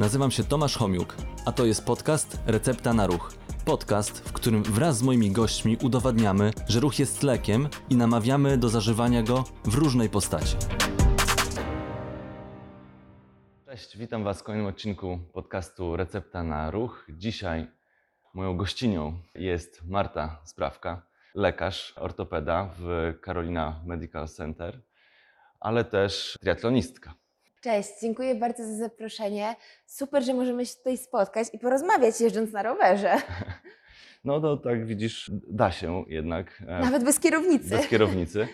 Nazywam się Tomasz Homiuk, a to jest podcast Recepta na Ruch. Podcast, w którym wraz z moimi gośćmi udowadniamy, że ruch jest lekiem i namawiamy do zażywania go w różnej postaci. Cześć, witam Was w kolejnym odcinku podcastu Recepta na Ruch. Dzisiaj moją gościnią jest Marta Sprawka, lekarz, ortopeda w Carolina Medical Center, ale też triatlonistka. Cześć, dziękuję bardzo za zaproszenie. Super, że możemy się tutaj spotkać i porozmawiać jeżdżąc na rowerze. No to tak widzisz, da się jednak. e, Nawet bez kierownicy. Bez kierownicy.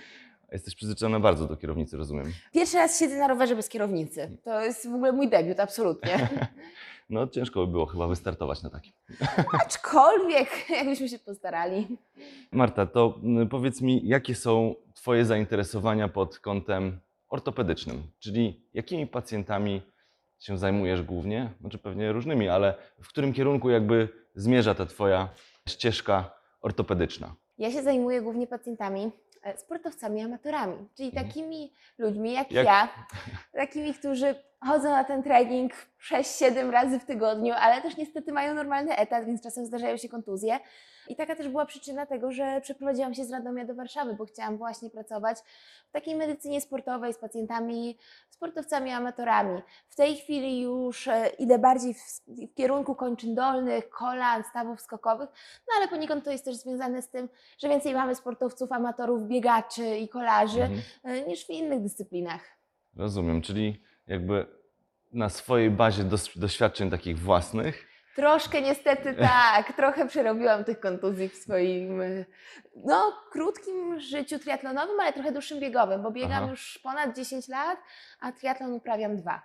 Jesteś przyzwyczajona bardzo do kierownicy, rozumiem. Pierwszy raz siedzę na rowerze bez kierownicy. To jest w ogóle mój debiut, absolutnie. No ciężko by było chyba wystartować na takim. Aczkolwiek, jakbyśmy się postarali. Marta, to powiedz mi, jakie są Twoje zainteresowania pod kątem ortopedycznym? Czyli jakimi pacjentami się zajmujesz głównie? Znaczy pewnie różnymi, ale w którym kierunku jakby zmierza ta Twoja ścieżka ortopedyczna? Ja się zajmuję głównie pacjentami, e, sportowcami, amatorami, czyli Mhm. takimi ludźmi jak, Jak- ja, takimi, którzy chodzą na ten trening 6-7 razy w tygodniu, ale też niestety mają normalny etat, więc czasem zdarzają się kontuzje. I taka też była przyczyna tego, że przeprowadziłam się z Radomia do Warszawy, bo chciałam właśnie pracować w takiej medycynie sportowej z pacjentami, sportowcami, amatorami. W tej chwili już e, idę bardziej w, w kierunku kończyn dolnych, kolan, stawów skokowych, no ale poniekąd to jest też związane z tym, że więcej mamy sportowców, amatorów, biegaczy i kolarzy Mhm. e, niż w innych dyscyplinach. Rozumiem, czyli jakby na swojej bazie dos- doświadczeń takich własnych Troszkę niestety tak, trochę przerobiłam tych kontuzji w swoim no, krótkim życiu triatlonowym, ale trochę dłuższym biegowym, bo biegam Aha. już ponad 10 lat, a triatlon uprawiam dwa.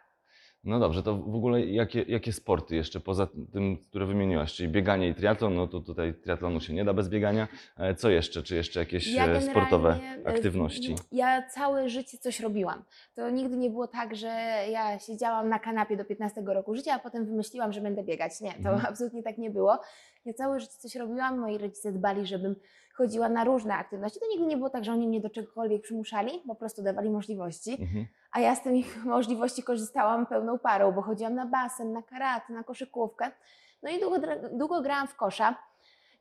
No dobrze, to w ogóle jakie, jakie sporty jeszcze poza tym, które wymieniłaś, czyli bieganie i triatlon, no to tutaj triatlonu się nie da bez biegania. E, Co jeszcze? Czy jeszcze jakieś Ja e, sportowe e, aktywności? Ja całe życie coś robiłam. To nigdy nie było tak, że ja siedziałam na kanapie do 15 roku życia, a potem wymyśliłam, że będę biegać. Nie, to Mhm. absolutnie tak nie było. Ja całe życie coś robiłam, moi rodzice dbali, żebym chodziła na różne aktywności. To nigdy nie było tak, że oni mnie do czegokolwiek przymuszali, po prostu dawali możliwości. Mhm. A ja z tych możliwości korzystałam pełną parą, bo chodziłam na basen, na karate, na koszykówkę. No i długo, długo grałam w kosza.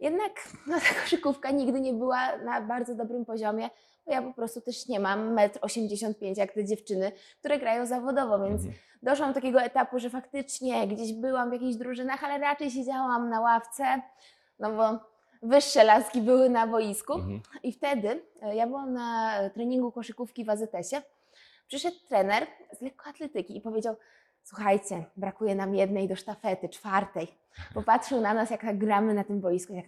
Jednak no, ta koszykówka nigdy nie była na bardzo dobrym poziomie, ja po prostu też nie mam 1,85 m jak te dziewczyny, które grają zawodowo, więc Mhm. doszłam do takiego etapu, że faktycznie gdzieś byłam w jakichś drużynach, ale raczej siedziałam na ławce, no bo wyższe laski były na boisku. Mhm. I wtedy e, ja byłam na e, treningu koszykówki w AZS-ie. Przyszedł trener z lekkoatletyki i powiedział: Słuchajcie, brakuje nam jednej do sztafety, czwartej. Popatrzył na nas, jak tak gramy na tym boisku. Jak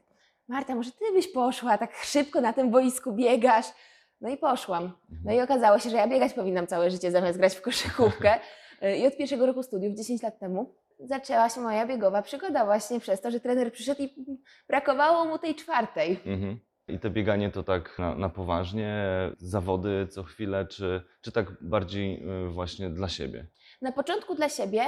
Marta, może ty byś poszła, tak szybko na tym boisku biegasz. No i poszłam. No i okazało się, że ja biegać powinnam całe życie zamiast grać w koszykówkę. E, I od pierwszego roku studiów, 10 lat temu, zaczęła się moja biegowa przygoda właśnie przez to, że trener przyszedł i brakowało mu tej czwartej. Mhm. I to bieganie to tak na, na poważnie, zawody co chwilę, czy, czy tak bardziej y, właśnie dla siebie? Na początku dla siebie,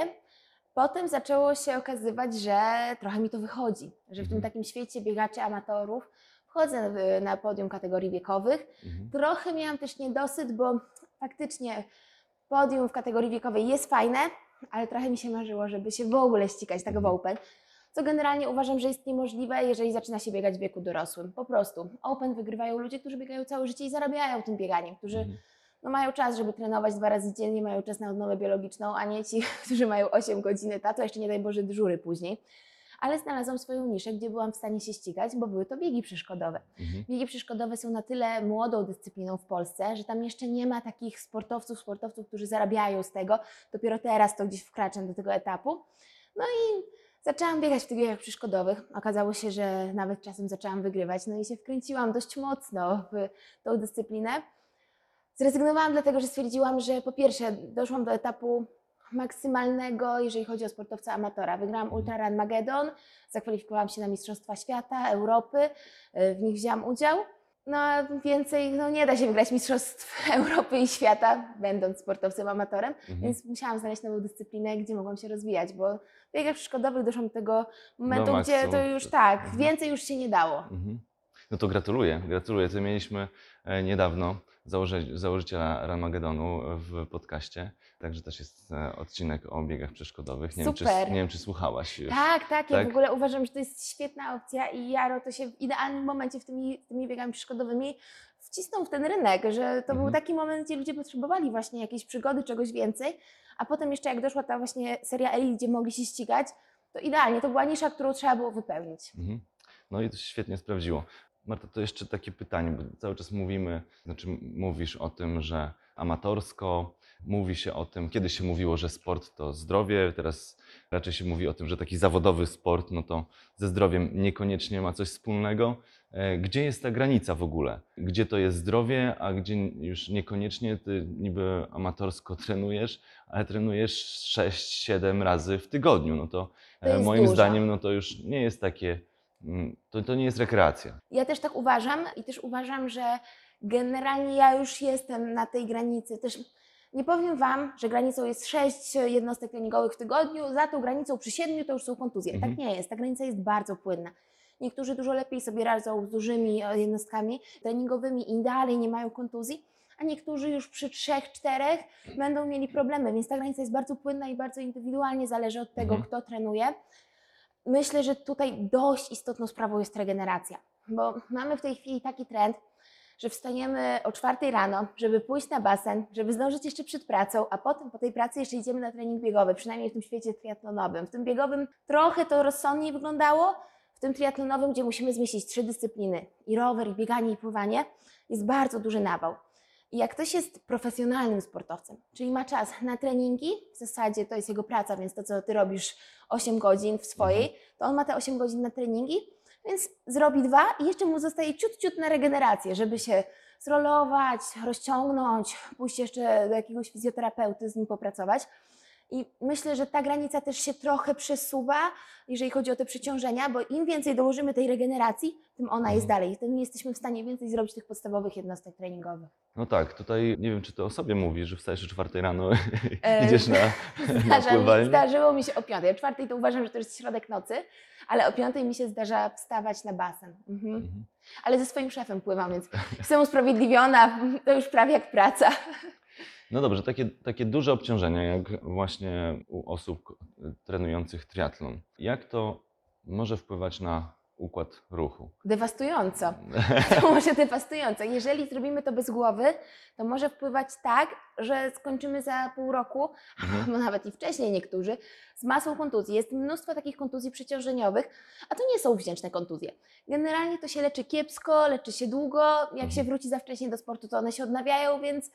potem zaczęło się okazywać, że trochę mi to wychodzi, że w tym Mhm. takim świecie biegaczy amatorów wchodzę w- na podium kategorii wiekowych. Mhm. Trochę miałam też niedosyt, bo faktycznie podium w kategorii wiekowej jest fajne, ale trochę mi się marzyło, żeby się w ogóle ścigać tak w Mhm. Open. Co generalnie uważam, że jest niemożliwe, jeżeli zaczyna się biegać w wieku dorosłym. Po prostu. Open wygrywają ludzie, którzy biegają całe życie i zarabiają tym bieganiem, którzy Mhm. no mają czas, żeby trenować dwa razy dziennie, mają czas na odnowę biologiczną, a nie ci, którzy mają 8 godzin etatu, a jeszcze nie daj Boże dyżury później. Ale znalazłam swoją niszę, gdzie byłam w stanie się ścigać, bo były to biegi przeszkodowe. Mhm. Biegi przeszkodowe są na tyle młodą dyscypliną w Polsce, że tam jeszcze nie ma takich sportowców, sportowców, którzy zarabiają z tego. Dopiero teraz to gdzieś wkraczam do tego etapu. No i zaczęłam biegać w tych biegach przeszkodowych. Okazało się, że nawet czasem zaczęłam wygrywać, no i się wkręciłam dość mocno w tą dyscyplinę. Zrezygnowałam dlatego, że stwierdziłam, że po pierwsze doszłam do etapu maksymalnego, jeżeli chodzi o sportowca amatora. Wygrałam Mhm. Ultra Run Magedon, zakwalifikowałam się na Mistrzostwa Świata, Europy, y, w nich wzięłam udział. No a więcej no, nie da się wygrać Mistrzostw Europy i Świata, będąc sportowcem amatorem, Mhm. więc musiałam znaleźć nową dyscyplinę, gdzie mogłam się rozwijać, bo w biegach przeszkodowych doszłam do tego momentu, Do gdzie to już tak, Mhm. więcej już się nie dało. Mhm. No to gratuluję, gratuluję. To mieliśmy e, niedawno założy, założyciela Ramagedonu w podcaście. Także też jest e, odcinek o biegach przeszkodowych. Nie, wiem, czy, Super. nie wiem, czy słuchałaś już. Tak, tak, ja Tak? w ogóle uważam, że to jest świetna opcja i Jaro to się w idealnym momencie w tymi, tymi biegami przeszkodowymi wcisnął w ten rynek, że to był Mhm. taki moment, gdzie ludzie potrzebowali właśnie jakiejś przygody, czegoś więcej, a potem jeszcze jak doszła ta właśnie seria Elite, gdzie mogli się ścigać, to idealnie, to była nisza, którą trzeba było wypełnić. Mhm. No i to się świetnie sprawdziło. Marta, to jeszcze takie pytanie, bo cały czas mówimy, znaczy mówisz o tym, że amatorsko, mówi się o tym, kiedyś się mówiło, że sport to zdrowie, teraz raczej się mówi o tym, że taki zawodowy sport, no to ze zdrowiem niekoniecznie ma coś wspólnego. E, Gdzie jest ta granica w ogóle? Gdzie to jest zdrowie, a gdzie już niekoniecznie ty niby amatorsko trenujesz, ale trenujesz 6-7 razy w tygodniu? No to, To e, moim dużo. zdaniem no to już nie jest takie, to, to nie jest rekreacja. Ja też tak uważam i też uważam, że generalnie ja już jestem na tej granicy. Też nie powiem Wam, że granicą jest 6 jednostek treningowych w tygodniu, za tą granicą przy 7 to już są kontuzje. Mhm. Tak nie jest. Ta granica jest bardzo płynna. Niektórzy dużo lepiej sobie radzą z dużymi e, jednostkami treningowymi i dalej nie mają kontuzji, a niektórzy już przy 3-4 będą mieli problemy, więc ta granica jest bardzo płynna i bardzo indywidualnie zależy od tego, Mhm. kto trenuje. Myślę, że tutaj dość istotną sprawą jest regeneracja, bo mamy w tej chwili taki trend, że wstajemy o czwartej rano, żeby pójść na basen, żeby zdążyć jeszcze przed pracą, a potem po tej pracy jeszcze idziemy na trening biegowy, przynajmniej w tym świecie triatlonowym. W tym biegowym trochę to rozsądniej wyglądało, w tym triatlonowym, gdzie musimy zmieścić trzy dyscypliny, i rower, i bieganie, i pływanie, jest bardzo duży nawał. Jak ktoś jest profesjonalnym sportowcem, czyli ma czas na treningi, w zasadzie to jest jego praca, więc to, co ty robisz 8 godzin w swojej, to on ma te 8 godzin na treningi, więc zrobi dwa i jeszcze mu zostaje ciut, ciut na regenerację, żeby się zrolować, rozciągnąć, pójść jeszcze do jakiegoś fizjoterapeuty, z nim popracować. I myślę, że ta granica też się trochę przesuwa, jeżeli chodzi o te przeciążenia, bo im więcej dołożymy tej regeneracji, tym ona jest Mhm. dalej, tym jesteśmy w stanie więcej zrobić tych podstawowych jednostek treningowych. No tak, tutaj nie wiem, czy ty o sobie mówisz, że wstajesz o czwartej rano i E, idziesz na, na pływalnię. zdarzyło mi się o piątej. O czwartej to uważam, że to jest środek nocy, ale o piątej mi się zdarza wstawać na basen. Mhm. Mhm. Ale ze swoim szefem pływam, więc jestem usprawiedliwiona, to już prawie jak praca. No dobrze, takie, takie duże obciążenia, jak właśnie u osób trenujących triatlon. Jak to może wpływać na układ ruchu? Dewastująco. To może dewastująco. Jeżeli zrobimy to bez głowy, to może wpływać tak, że skończymy za pół roku, Mhm. nawet i wcześniej niektórzy, z masą kontuzji. Jest mnóstwo takich kontuzji przeciążeniowych, a to nie są wdzięczne kontuzje. Generalnie to się leczy kiepsko, leczy się długo. Jak się Mhm. wróci za wcześnie do sportu, to one się odnawiają, więc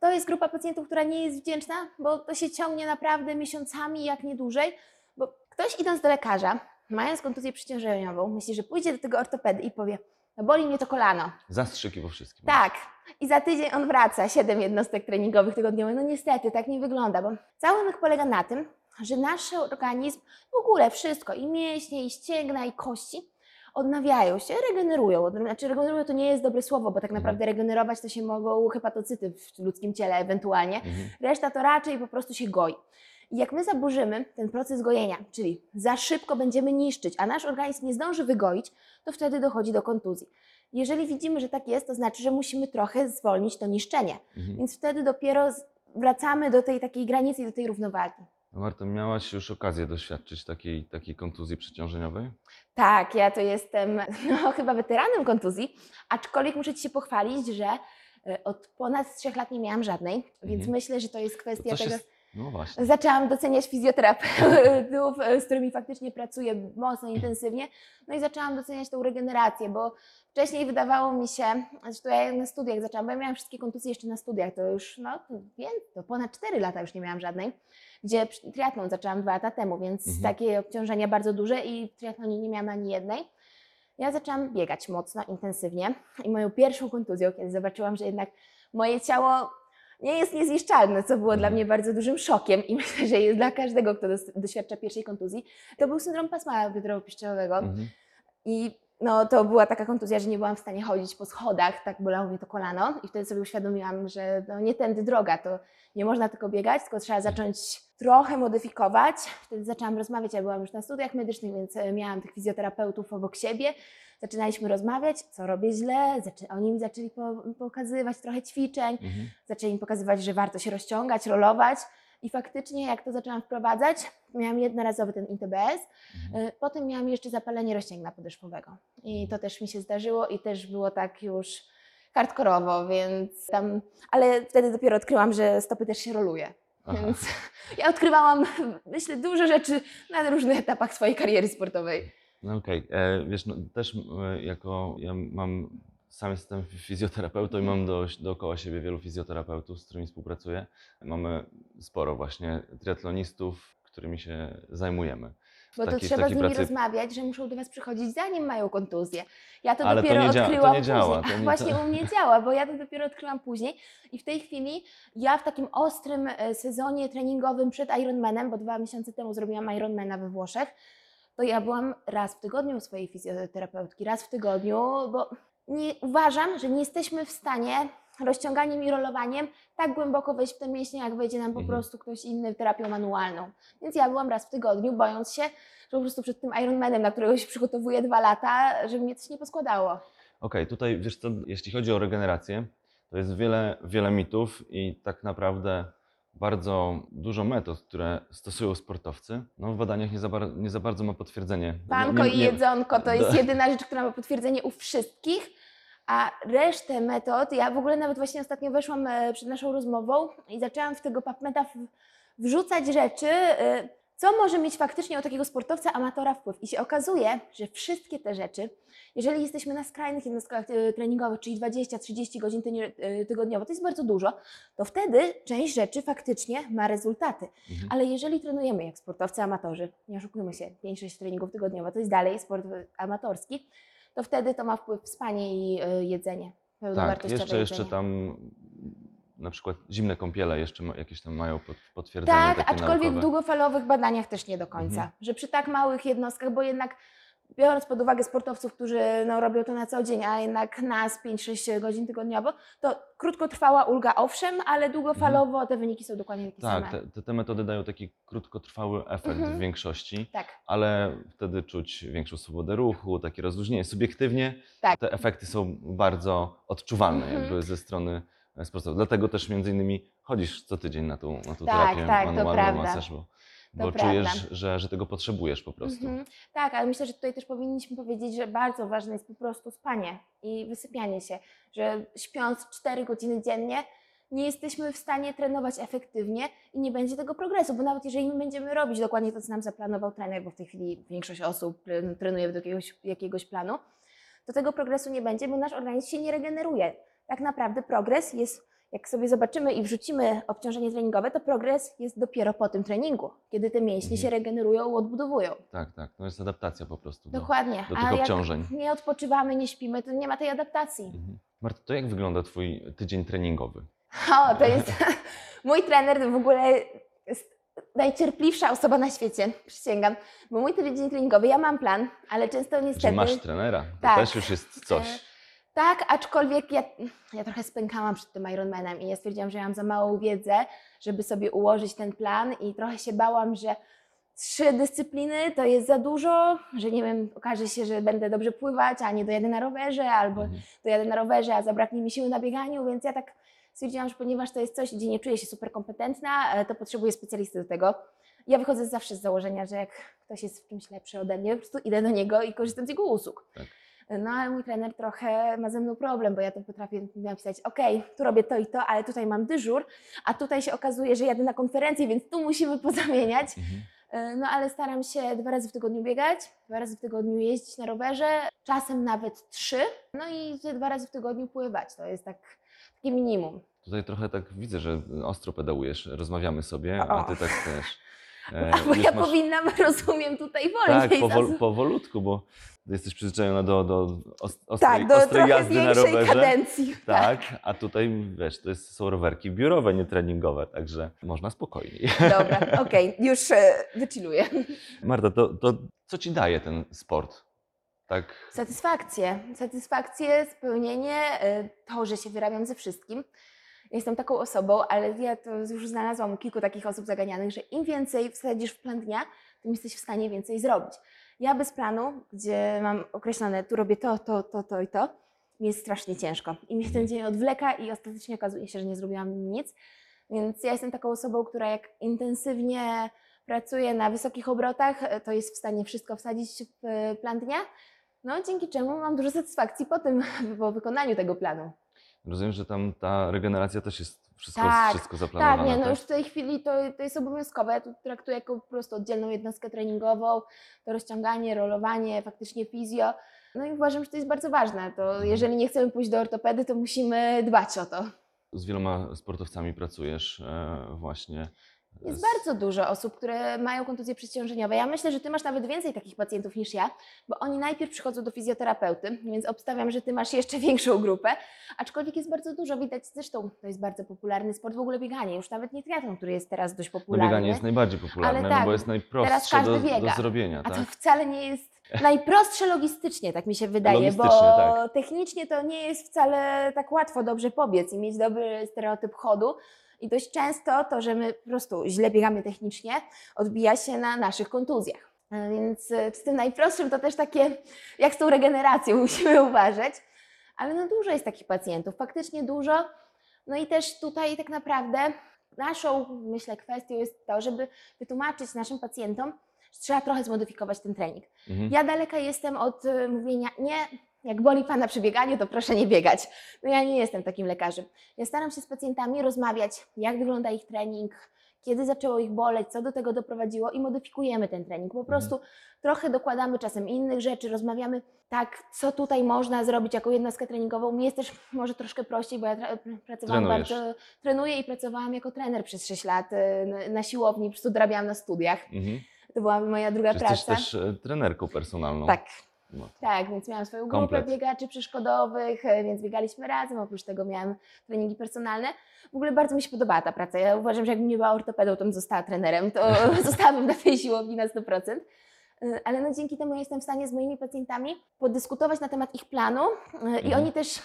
to jest grupa pacjentów, która nie jest wdzięczna, bo to się ciągnie naprawdę miesiącami, jak nie dłużej. Bo ktoś idąc do lekarza, mając kontuzję przeciążeniową, myśli, że pójdzie do tego ortopedy i powie, no boli mnie to kolano. Zastrzyki po wszystkim. Tak. I za tydzień on wraca, 7 jednostek treningowych tygodniowo. No niestety, tak nie wygląda, bo cały myk polega na tym, że nasz organizm, w ogóle wszystko, i mięśnie, i ścięgna, i kości, odnawiają się, regenerują. Znaczy regenerują to nie jest dobre słowo, bo tak Mhm. naprawdę regenerować to się mogą hepatocyty w ludzkim ciele ewentualnie. Mhm. Reszta to raczej po prostu się goi. I jak my zaburzymy ten proces gojenia, czyli za szybko będziemy niszczyć, a nasz organizm nie zdąży wygoić, to wtedy dochodzi do kontuzji. Jeżeli widzimy, że tak jest, to znaczy, że musimy trochę zwolnić to niszczenie. Mhm. Więc wtedy dopiero wracamy do tej takiej granicy i do tej równowagi. Marto, miałaś już okazję doświadczyć takiej, takiej kontuzji przeciążeniowej? Tak, ja to jestem no, chyba weteranem kontuzji, aczkolwiek muszę Ci się pochwalić, że e, od ponad trzech lat nie miałam żadnej, więc Mhm. myślę, że to jest To kwestia się... tego. s- No właśnie. Zaczęłam doceniać fizjoterapeutów, e, z którymi faktycznie pracuję mocno, intensywnie. No i zaczęłam doceniać tą regenerację, bo wcześniej wydawało mi się, zresztą ja jak na studiach zaczęłam, bo ja miałam wszystkie kontuzje jeszcze na studiach, to już no, to to ponad 4 lata już nie miałam żadnej, gdzie triatlon zaczęłam dwa lata temu, więc Mhm. takie obciążenia bardzo duże i w triatlonie nie miałam ani jednej. Ja zaczęłam biegać mocno, intensywnie i moją pierwszą kontuzją, kiedy zobaczyłam, że jednak moje ciało nie jest niezniszczalne, co było dla Mhm. mnie bardzo dużym szokiem i myślę, że jest dla każdego, kto doświadcza pierwszej kontuzji. To był syndrom pasma biodrowo-piszczowego Mhm. i no, to była taka kontuzja, że nie byłam w stanie chodzić po schodach, tak bolało mnie to kolano i wtedy sobie uświadomiłam, że no, nie tędy droga, to nie można tylko biegać, tylko trzeba zacząć trochę modyfikować. Wtedy zaczęłam rozmawiać, ja byłam już na studiach medycznych, więc e, miałam tych fizjoterapeutów obok siebie, zaczynaliśmy rozmawiać, co robię źle, zaczę- oni mi zaczęli po, pokazywać trochę ćwiczeń, Mhm. zaczęli mi pokazywać, że warto się rozciągać, rolować. I faktycznie, jak to zaczęłam wprowadzać, miałam jednorazowy ten ITBS, Mhm. y, potem miałam jeszcze zapalenie rozcięgna podeszwowego. I to też mi się zdarzyło i też było tak już hardkorowo, więc tam, ale wtedy dopiero odkryłam, że stopy też się roluje. Aha. Więc ja odkrywałam, myślę, dużo rzeczy na różnych etapach swojej kariery sportowej. No okej, E, wiesz, no, też e, jako ja mam, sam jestem fizjoterapeutą i mam do, dookoła siebie wielu fizjoterapeutów, z którymi współpracuję. Mamy sporo właśnie triatlonistów, którymi się zajmujemy. Bo to trzeba z nimi pracy. rozmawiać, że muszą do Was przychodzić zanim mają kontuzję. Ja to Ale to dopiero nie dzia- to odkryłam nie działa, później. to nie- Właśnie to- u mnie działa, bo ja to dopiero odkryłam później. I w tej chwili ja w takim ostrym e, sezonie treningowym przed Ironmanem, bo dwa miesiące temu zrobiłam Ironmana we Włoszech, to ja byłam raz w tygodniu u swojej fizjoterapeutki, raz w tygodniu, bo nie, uważam, że nie jesteśmy w stanie rozciąganiem i rolowaniem tak głęboko wejść w te mięśnie, jak wejdzie nam po Mhm. prostu ktoś inny terapią manualną. Więc ja byłam raz w tygodniu, bojąc się, że po prostu przed tym Ironmanem, na którego się przygotowuję dwa lata, żeby mnie coś nie poskładało. Okej, tutaj wiesz co, jeśli chodzi o regenerację, to jest wiele, wiele mitów i tak naprawdę bardzo dużo metod, które stosują sportowcy, no w badaniach nie za, bar- nie za bardzo ma potwierdzenie. Panko Nie- i nie- jedzonko to jest jedyna rzecz, która ma potwierdzenie u wszystkich, a resztę metod, ja w ogóle nawet właśnie ostatnio weszłam e, przed naszą rozmową i zaczęłam w tego PubMeda w- wrzucać rzeczy, e, co może mieć faktycznie o takiego sportowca, amatora wpływ. I się okazuje, że wszystkie te rzeczy, jeżeli jesteśmy na skrajnych jednostkach e, treningowych, czyli 20-30 godzin e, tygodniowo, to jest bardzo dużo, to wtedy część rzeczy faktycznie ma rezultaty. Mhm. Ale jeżeli trenujemy jak sportowcy amatorzy, nie oszukujmy się, 5-6 treningów tygodniowo, to jest dalej sport y, amatorski, to wtedy to ma wpływ spanie i jedzenie. Tak, jeszcze, jeszcze jedzenie. tam na przykład zimne kąpiele jeszcze ma, jakieś tam mają pot- potwierdzenie Tak, takie aczkolwiek w naukowe. długofalowych badaniach też nie do końca. Mhm. Że przy tak małych jednostkach, bo jednak biorąc pod uwagę sportowców, którzy no, robią to na co dzień, a jednak nas 5-6 godzin tygodniowo, to krótkotrwała ulga owszem, ale długofalowo te wyniki są dokładnie takie Tak, same. te, te, te metody dają taki krótkotrwały efekt Mhm. w większości, Tak, ale wtedy czuć większą swobodę ruchu, takie rozluźnienie. Subiektywnie Tak. te efekty są bardzo odczuwalne Mhm. jakby ze strony sportowców. Dlatego też między innymi chodzisz co tydzień na tą, na tą Tak, terapię tak, manualną masaż, bo, bo czujesz, że, że tego potrzebujesz po prostu. Mhm. Tak, ale myślę, że tutaj też powinniśmy powiedzieć, że bardzo ważne jest po prostu spanie i wysypianie się, że śpiąc 4 godziny dziennie nie jesteśmy w stanie trenować efektywnie i nie będzie tego progresu, bo nawet jeżeli my będziemy robić dokładnie to, co nam zaplanował trener, bo w tej chwili większość osób tre- trenuje według jakiegoś, jakiegoś planu, to tego progresu nie będzie, bo nasz organizm się nie regeneruje. Tak naprawdę progres jest, jak sobie zobaczymy i wrzucimy obciążenie treningowe, to progres jest dopiero po tym treningu, kiedy te mięśnie Mhm. się regenerują, odbudowują. Tak, tak. To jest adaptacja po prostu do, Dokładnie. do A tych jak obciążeń. nie odpoczywamy, nie śpimy, to nie ma tej adaptacji. Mhm. Marta, to jak wygląda Twój tydzień treningowy? O, to jest mój trener w ogóle jest najcierpliwsza osoba na świecie, przysięgam. Bo mój tydzień treningowy, ja mam plan, ale często niestety... Że masz trenera? To Tak. też już jest E, coś. Tak, aczkolwiek ja, ja trochę spękałam przed tym Ironmanem i ja stwierdziłam, że ja mam za małą wiedzę, żeby sobie ułożyć ten plan i trochę się bałam, że trzy dyscypliny to jest za dużo, że nie wiem, okaże się, że będę dobrze pływać, a nie dojadę na rowerze, albo Mhm. dojadę na rowerze, a zabraknie mi siły na bieganiu, więc ja tak stwierdziłam, że ponieważ to jest coś, gdzie nie czuję się super kompetentna, e, to potrzebuję specjalisty do tego. Ja wychodzę zawsze z założenia, że jak ktoś jest w czymś lepszy ode mnie, po prostu idę do niego i korzystam z jego usług. Tak. No ale mój trener trochę ma ze mną problem, bo ja to potrafię napisać, ok, tu robię to i to, ale tutaj mam dyżur, a tutaj się okazuje, że jadę na konferencję, więc tu musimy pozamieniać. Mhm. E, No ale staram się dwa razy w tygodniu biegać, dwa razy w tygodniu jeździć na rowerze, czasem nawet trzy, no i dwa razy w tygodniu pływać. To jest tak, takie minimum. Tutaj trochę tak widzę, że ostro pedałujesz, rozmawiamy sobie, a ty tak też. E, bo ja masz- powinnam, rozumiem, tutaj Tak, wolniej. powol, zasu- powolutku, bo jesteś przyzwyczajona do, do os- ostrej, tak, do ostrej jazdy na rowerze. kadencji. Tak, a tutaj wiesz, to jest, są rowerki biurowe, nie treningowe, także można spokojniej. Dobra, okej, już e, wychilluję. Marta, to, to co ci daje ten sport? Tak, Satysfakcję. Satysfakcję, spełnienie, y, to, że się wyrabiam ze wszystkim. Jestem taką osobą, ale ja to już znalazłam kilku takich osób zaganianych, że im więcej wsadzisz w plan dnia, tym jesteś w stanie więcej zrobić. Ja bez planu, gdzie mam określone, tu robię to, to, to, to i to, mi jest strasznie ciężko. I mi się ten dzień odwleka i ostatecznie okazuje się, że nie zrobiłam nic. Więc ja jestem taką osobą, która jak intensywnie pracuje na wysokich obrotach, to jest w stanie wszystko wsadzić w e, plan dnia. No, dzięki czemu mam dużo satysfakcji po tym, po wykonaniu tego planu. Rozumiem, że tam ta regeneracja też jest wszystko, Tak, wszystko zaplanowana. Tak, nie, no już w tej chwili to, to jest obowiązkowe. Ja to traktuję jako po prostu oddzielną jednostkę treningową, to rozciąganie, rolowanie, faktycznie fizjo. No i uważam, że to jest bardzo ważne. To jeżeli nie chcemy pójść do ortopedy, to musimy dbać o to. Z wieloma sportowcami pracujesz e, właśnie. Jest bardzo dużo osób, które mają kontuzje przeciążeniowe. Ja myślę, że ty masz nawet więcej takich pacjentów niż ja, bo oni najpierw przychodzą do fizjoterapeuty, więc obstawiam, że ty masz jeszcze większą grupę. Aczkolwiek jest bardzo dużo, widać zresztą, to jest bardzo popularny sport, w ogóle bieganie, już nawet nie triatlon, który jest teraz dość No popularny. bieganie jest najbardziej popularne, Ale no tak, bo jest teraz najprostsze każdy do, do biega. zrobienia, A tak? to wcale nie jest najprostsze logistycznie, tak mi się wydaje, bo tak. technicznie to nie jest wcale tak łatwo dobrze pobiec i mieć dobry stereotyp chodu. I dość często to, że my po prostu źle biegamy technicznie, odbija się na naszych kontuzjach. E, Więc e, z tym najprostszym to też takie, jak z tą regeneracją musimy uważać. Ale no dużo jest takich pacjentów, faktycznie dużo. No i też tutaj tak naprawdę naszą, myślę, kwestią jest to, żeby wytłumaczyć naszym pacjentom, że trzeba trochę zmodyfikować ten trening. Mhm. Ja daleka jestem od y, mówienia, nie, jak boli Pana przy bieganiu, to proszę nie biegać. No ja nie jestem takim lekarzem. Ja staram się z pacjentami rozmawiać, jak wygląda ich trening, kiedy zaczęło ich boleć, co do tego doprowadziło i modyfikujemy ten trening. Po prostu trochę dokładamy czasem innych rzeczy, rozmawiamy tak, co tutaj można zrobić jako jednostkę treningową. Mi jest też może troszkę prościej, bo ja pracowałam Trenujesz. bardzo, trenuję i pracowałam jako trener przez 6 lat y, na, siłowni, po prostu dorabiałam na studiach. Mhm. To była moja druga Czy jesteś praca. też e, trenerką personalną? Tak. No. Tak, więc miałam swoją grupę Komplet. biegaczy przeszkodowych, e, więc biegaliśmy razem. Oprócz tego miałam treningi personalne. W ogóle bardzo mi się podobała ta praca. Ja uważam, że jakbym nie była ortopedą, to bym została trenerem. To zostałabym na tej siłowni na 100%. E, Ale no dzięki temu ja jestem w stanie z moimi pacjentami podyskutować na temat ich planu e, i Mhm. oni też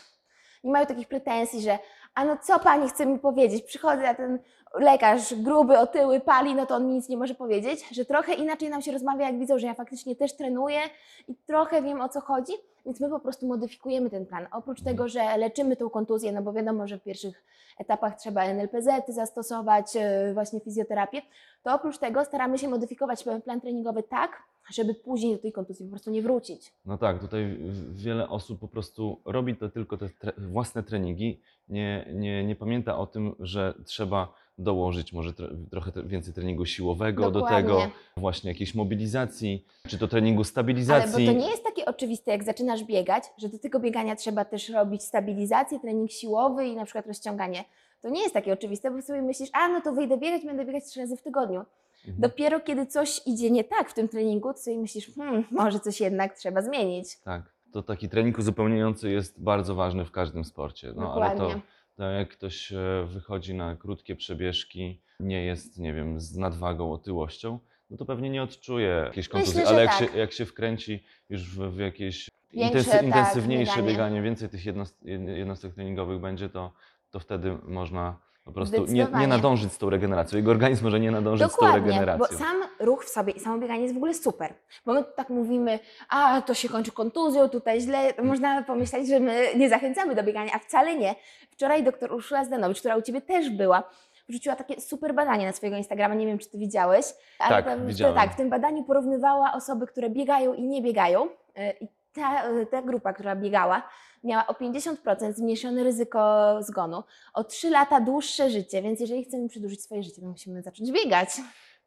nie mają takich pretensji, że a no co pani chce mi powiedzieć? Przychodzę, a ten lekarz gruby, otyły, pali, no to on mi nic nie może powiedzieć, że trochę inaczej nam się rozmawia, jak widzą, że ja faktycznie też trenuję i trochę wiem o co chodzi, więc my po prostu modyfikujemy ten plan. Oprócz tego, że leczymy tą kontuzję, no bo wiadomo, że w pierwszych etapach trzeba NLPZ zastosować, e, właśnie fizjoterapię, to oprócz tego staramy się modyfikować plan treningowy tak, żeby później do tej kontuzji po prostu nie wrócić. No tak, tutaj wiele osób po prostu robi to tylko te tre własne treningi, nie, nie, nie pamięta o tym, że trzeba dołożyć może tro trochę więcej treningu siłowego do Dokładnie. tego, właśnie jakiejś mobilizacji, czy to treningu Ale bo stabilizacji. to nie jest takie oczywiste, jak zaczynasz biegać, że do tego biegania trzeba też robić stabilizację, trening siłowy i na przykład rozciąganie. To nie jest takie oczywiste, bo sobie myślisz, a no to wyjdę biegać, będę biegać trzy razy w tygodniu. Mhm. Dopiero kiedy coś idzie nie tak w tym treningu, to sobie myślisz, hmm, może coś jednak trzeba zmienić. Tak, to taki trening uzupełniający jest bardzo ważny w każdym sporcie. No, ale to, Dokładnie. To jak ktoś e, wychodzi na krótkie przebieżki, nie jest, nie wiem, z nadwagą, otyłością, no to pewnie nie odczuje jakiejś Myślę, kontuzji. że Ale jak, tak. się, jak się wkręci już w, w jakieś Większe, intensy, tak, intensywniejsze bieganie. bieganie, więcej tych jednost, jed- jednostek treningowych będzie, to, to wtedy można po prostu nie, nie nadążyć z tą regeneracją. Jego organizm może nie nadążyć z tą Dokładnie, bo regeneracją. sam ruch w sobie i samo bieganie jest w ogóle super. Bo my tak mówimy, a to się kończy kontuzją, tutaj źle, można pomyśleć, że my nie zachęcamy do biegania, a wcale nie. Wczoraj doktor Urszula Zdanowicz, która u Ciebie też była, wrzuciła takie super badanie na swojego Instagrama, nie wiem czy Ty widziałeś. Ale Tak, tam, widziałem. tak, w tym badaniu porównywała osoby, które biegają i nie biegają. Yy, I ta, yy, ta grupa, która biegała, miała o 50% zmniejszone ryzyko zgonu, o 3 lata dłuższe życie, więc jeżeli chcemy przedłużyć swoje życie, to musimy zacząć biegać.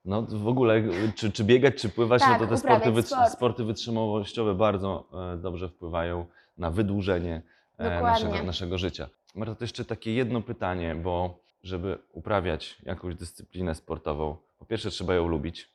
No w ogóle, czy, czy biegać, czy pływać, Tak, no to te sporty, uprawiać wytr- sport. sporty wytrzymałościowe bardzo e, dobrze wpływają na wydłużenie e, naszego, naszego życia. Marta, to jeszcze takie jedno pytanie, bo żeby uprawiać jakąś dyscyplinę sportową, po pierwsze trzeba ją lubić,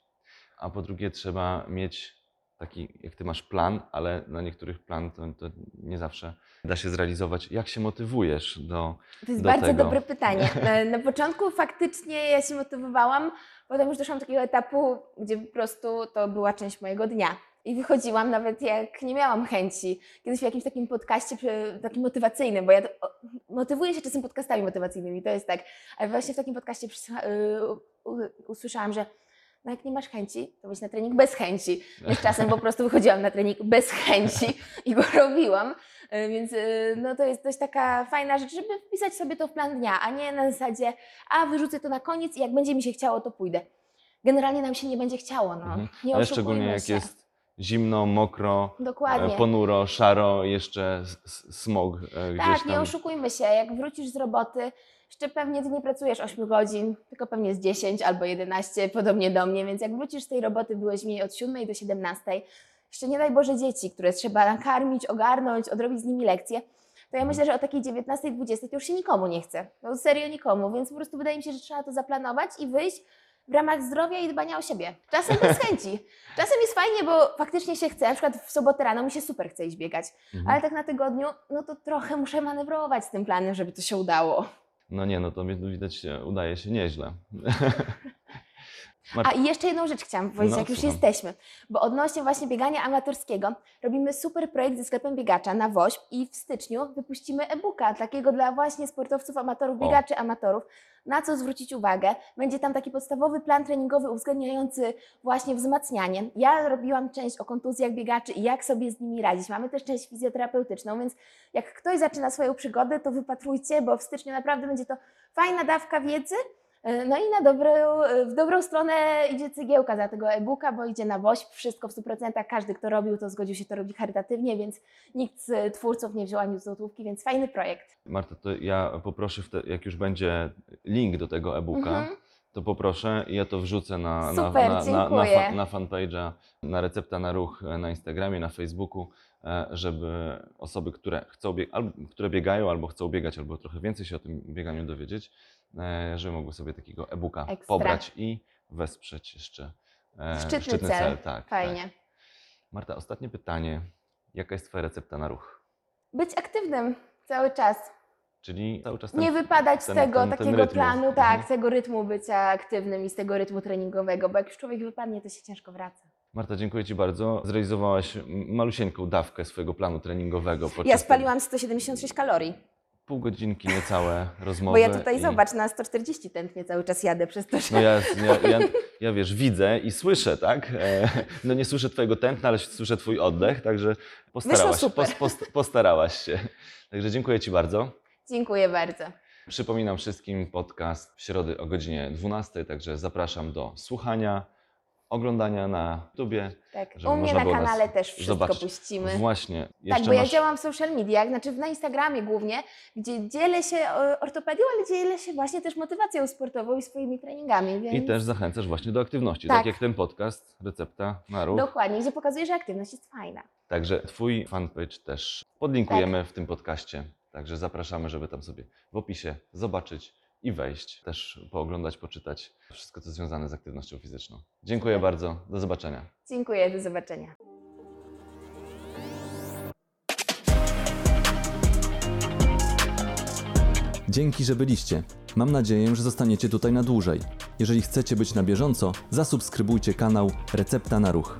a po drugie trzeba mieć taki, jak ty masz plan, ale na niektórych plan to, to nie zawsze da się zrealizować. Jak się motywujesz do... To jest do bardzo tego. dobre pytanie. Na, na początku faktycznie ja się motywowałam, potem już doszłam do takiego etapu, gdzie po prostu to była część mojego dnia. I wychodziłam nawet jak nie miałam chęci. Kiedyś w jakimś takim podcaście takim motywacyjnym, bo ja to, o, motywuję się czasem podcastami motywacyjnymi, to jest tak. Ale właśnie w takim podcaście przysła- y, u- usłyszałam, że no jak nie masz chęci, to wejdź na trening bez chęci. Więc czasem po prostu wychodziłam na trening bez chęci i go robiłam. E, Więc e, no to jest dość taka fajna rzecz, żeby wpisać sobie to w plan dnia, a nie na zasadzie, a wyrzucę to na koniec i jak będzie mi się chciało, to pójdę. Generalnie nam się nie będzie chciało, no. Mhm. Nie Ale szczególnie jak się. jest zimno, mokro, Dokładnie. e, ponuro, szaro, jeszcze smog gdzieś Tak, nie tam. oszukujmy się, jak wrócisz z roboty, jeszcze pewnie ty nie pracujesz 8 godzin, tylko pewnie z 10 albo 11, podobnie do mnie, więc jak wrócisz z tej roboty, byłeś mi od 7 do 17, jeszcze nie daj Boże dzieci, które trzeba nakarmić, ogarnąć, odrobić z nimi lekcje, to ja myślę, że o takiej 19-20 to już się nikomu nie chce, no serio nikomu, więc po prostu wydaje mi się, że trzeba to zaplanować i wyjść w ramach zdrowia i dbania o siebie. Czasem bez chęci. Czasem jest fajnie, bo faktycznie się chce, na przykład w sobotę rano mi się super chce iść biegać, Mhm. ale tak na tygodniu, no to trochę muszę manewrować z tym planem, żeby to się udało. No nie, no to widać udaje się nieźle. A i jeszcze jedną rzecz chciałam powiedzieć, No, jak już słucham. jesteśmy, bo odnośnie właśnie biegania amatorskiego, robimy super projekt ze sklepem biegacza na WOŚP i w styczniu wypuścimy e-booka takiego dla właśnie sportowców, amatorów, O. biegaczy, amatorów, na co zwrócić uwagę. Będzie tam taki podstawowy plan treningowy uwzględniający właśnie wzmacnianie. Ja robiłam część o kontuzjach biegaczy i jak sobie z nimi radzić. Mamy też część fizjoterapeutyczną, więc jak ktoś zaczyna swoją przygodę, to wypatrujcie, bo w styczniu naprawdę będzie to fajna dawka wiedzy, No i na dobrą, w dobrą stronę idzie cygiełka za tego e-booka, bo idzie na WOŚP, wszystko w 100%. Każdy, kto robił, to zgodził się to robić charytatywnie, więc nikt z twórców nie wziął ani złotówki, więc fajny projekt. Marta, to ja poproszę, wte, jak już będzie link do tego e-booka, Mhm. to poproszę i ja to wrzucę na, na, Super, na, na, na, na fanpage'a, na recepta na ruch e, na Instagramie, na Facebooku, e, żeby osoby, które chcą albo które biegają, albo chcą biegać, albo trochę więcej się o tym bieganiu dowiedzieć, e, żeby mogły sobie takiego e-booka Ekstra. pobrać i wesprzeć jeszcze e, Szczytny cel. Tak, Fajnie. Tak. Marta, ostatnie pytanie. Jaka jest Twoja recepta na ruch? Być aktywnym cały czas. Czyli cały czas ten Nie wypadać z ten- tego ten- ten takiego rytmu. planu, Mhm. tak, z tego rytmu bycia aktywnym i z tego rytmu treningowego, bo jak już człowiek wypadnie, to się ciężko wraca. Marta, dziękuję Ci bardzo. Zrealizowałaś malusieńką dawkę swojego planu treningowego. Ja spaliłam 176 kalorii, Pół godzinki niecałe rozmowy. bo ja tutaj, i- zobacz, na 140 tętnię cały czas jadę przez to, że... No ja, ja, ja, ja wiesz, widzę i słyszę, tak? E, No nie słyszę Twojego tętna, ale słyszę Twój oddech, także postarałaś, super. pos, post, postarałaś się. Także dziękuję Ci bardzo. Dziękuję bardzo. Przypominam wszystkim podcast w środę o godzinie 12, także zapraszam do słuchania, oglądania na YouTubie. Tak, Żeby u mnie na kanale też wszystko zobaczyć. puścimy. Właśnie. Tak, bo ja masz... działam w social mediach, znaczy na Instagramie głównie, gdzie dzielę się ortopedią, ale dzielę się właśnie też motywacją sportową i swoimi treningami. Więc I też zachęcasz właśnie do aktywności, tak, Tak. jak ten podcast, recepta na ruch. Dokładnie, gdzie pokazuję, że aktywność jest fajna. Także Twój fanpage też podlinkujemy Tak. w tym podcaście. Także zapraszamy, żeby tam sobie w opisie zobaczyć i wejść, też pooglądać, poczytać wszystko, co związane z aktywnością fizyczną. Dziękuję bardzo, do zobaczenia. Dziękuję, do zobaczenia. Dzięki, że byliście. Mam nadzieję, że zostaniecie tutaj na dłużej. Jeżeli chcecie być na bieżąco, zasubskrybujcie kanał Recepta na Ruch.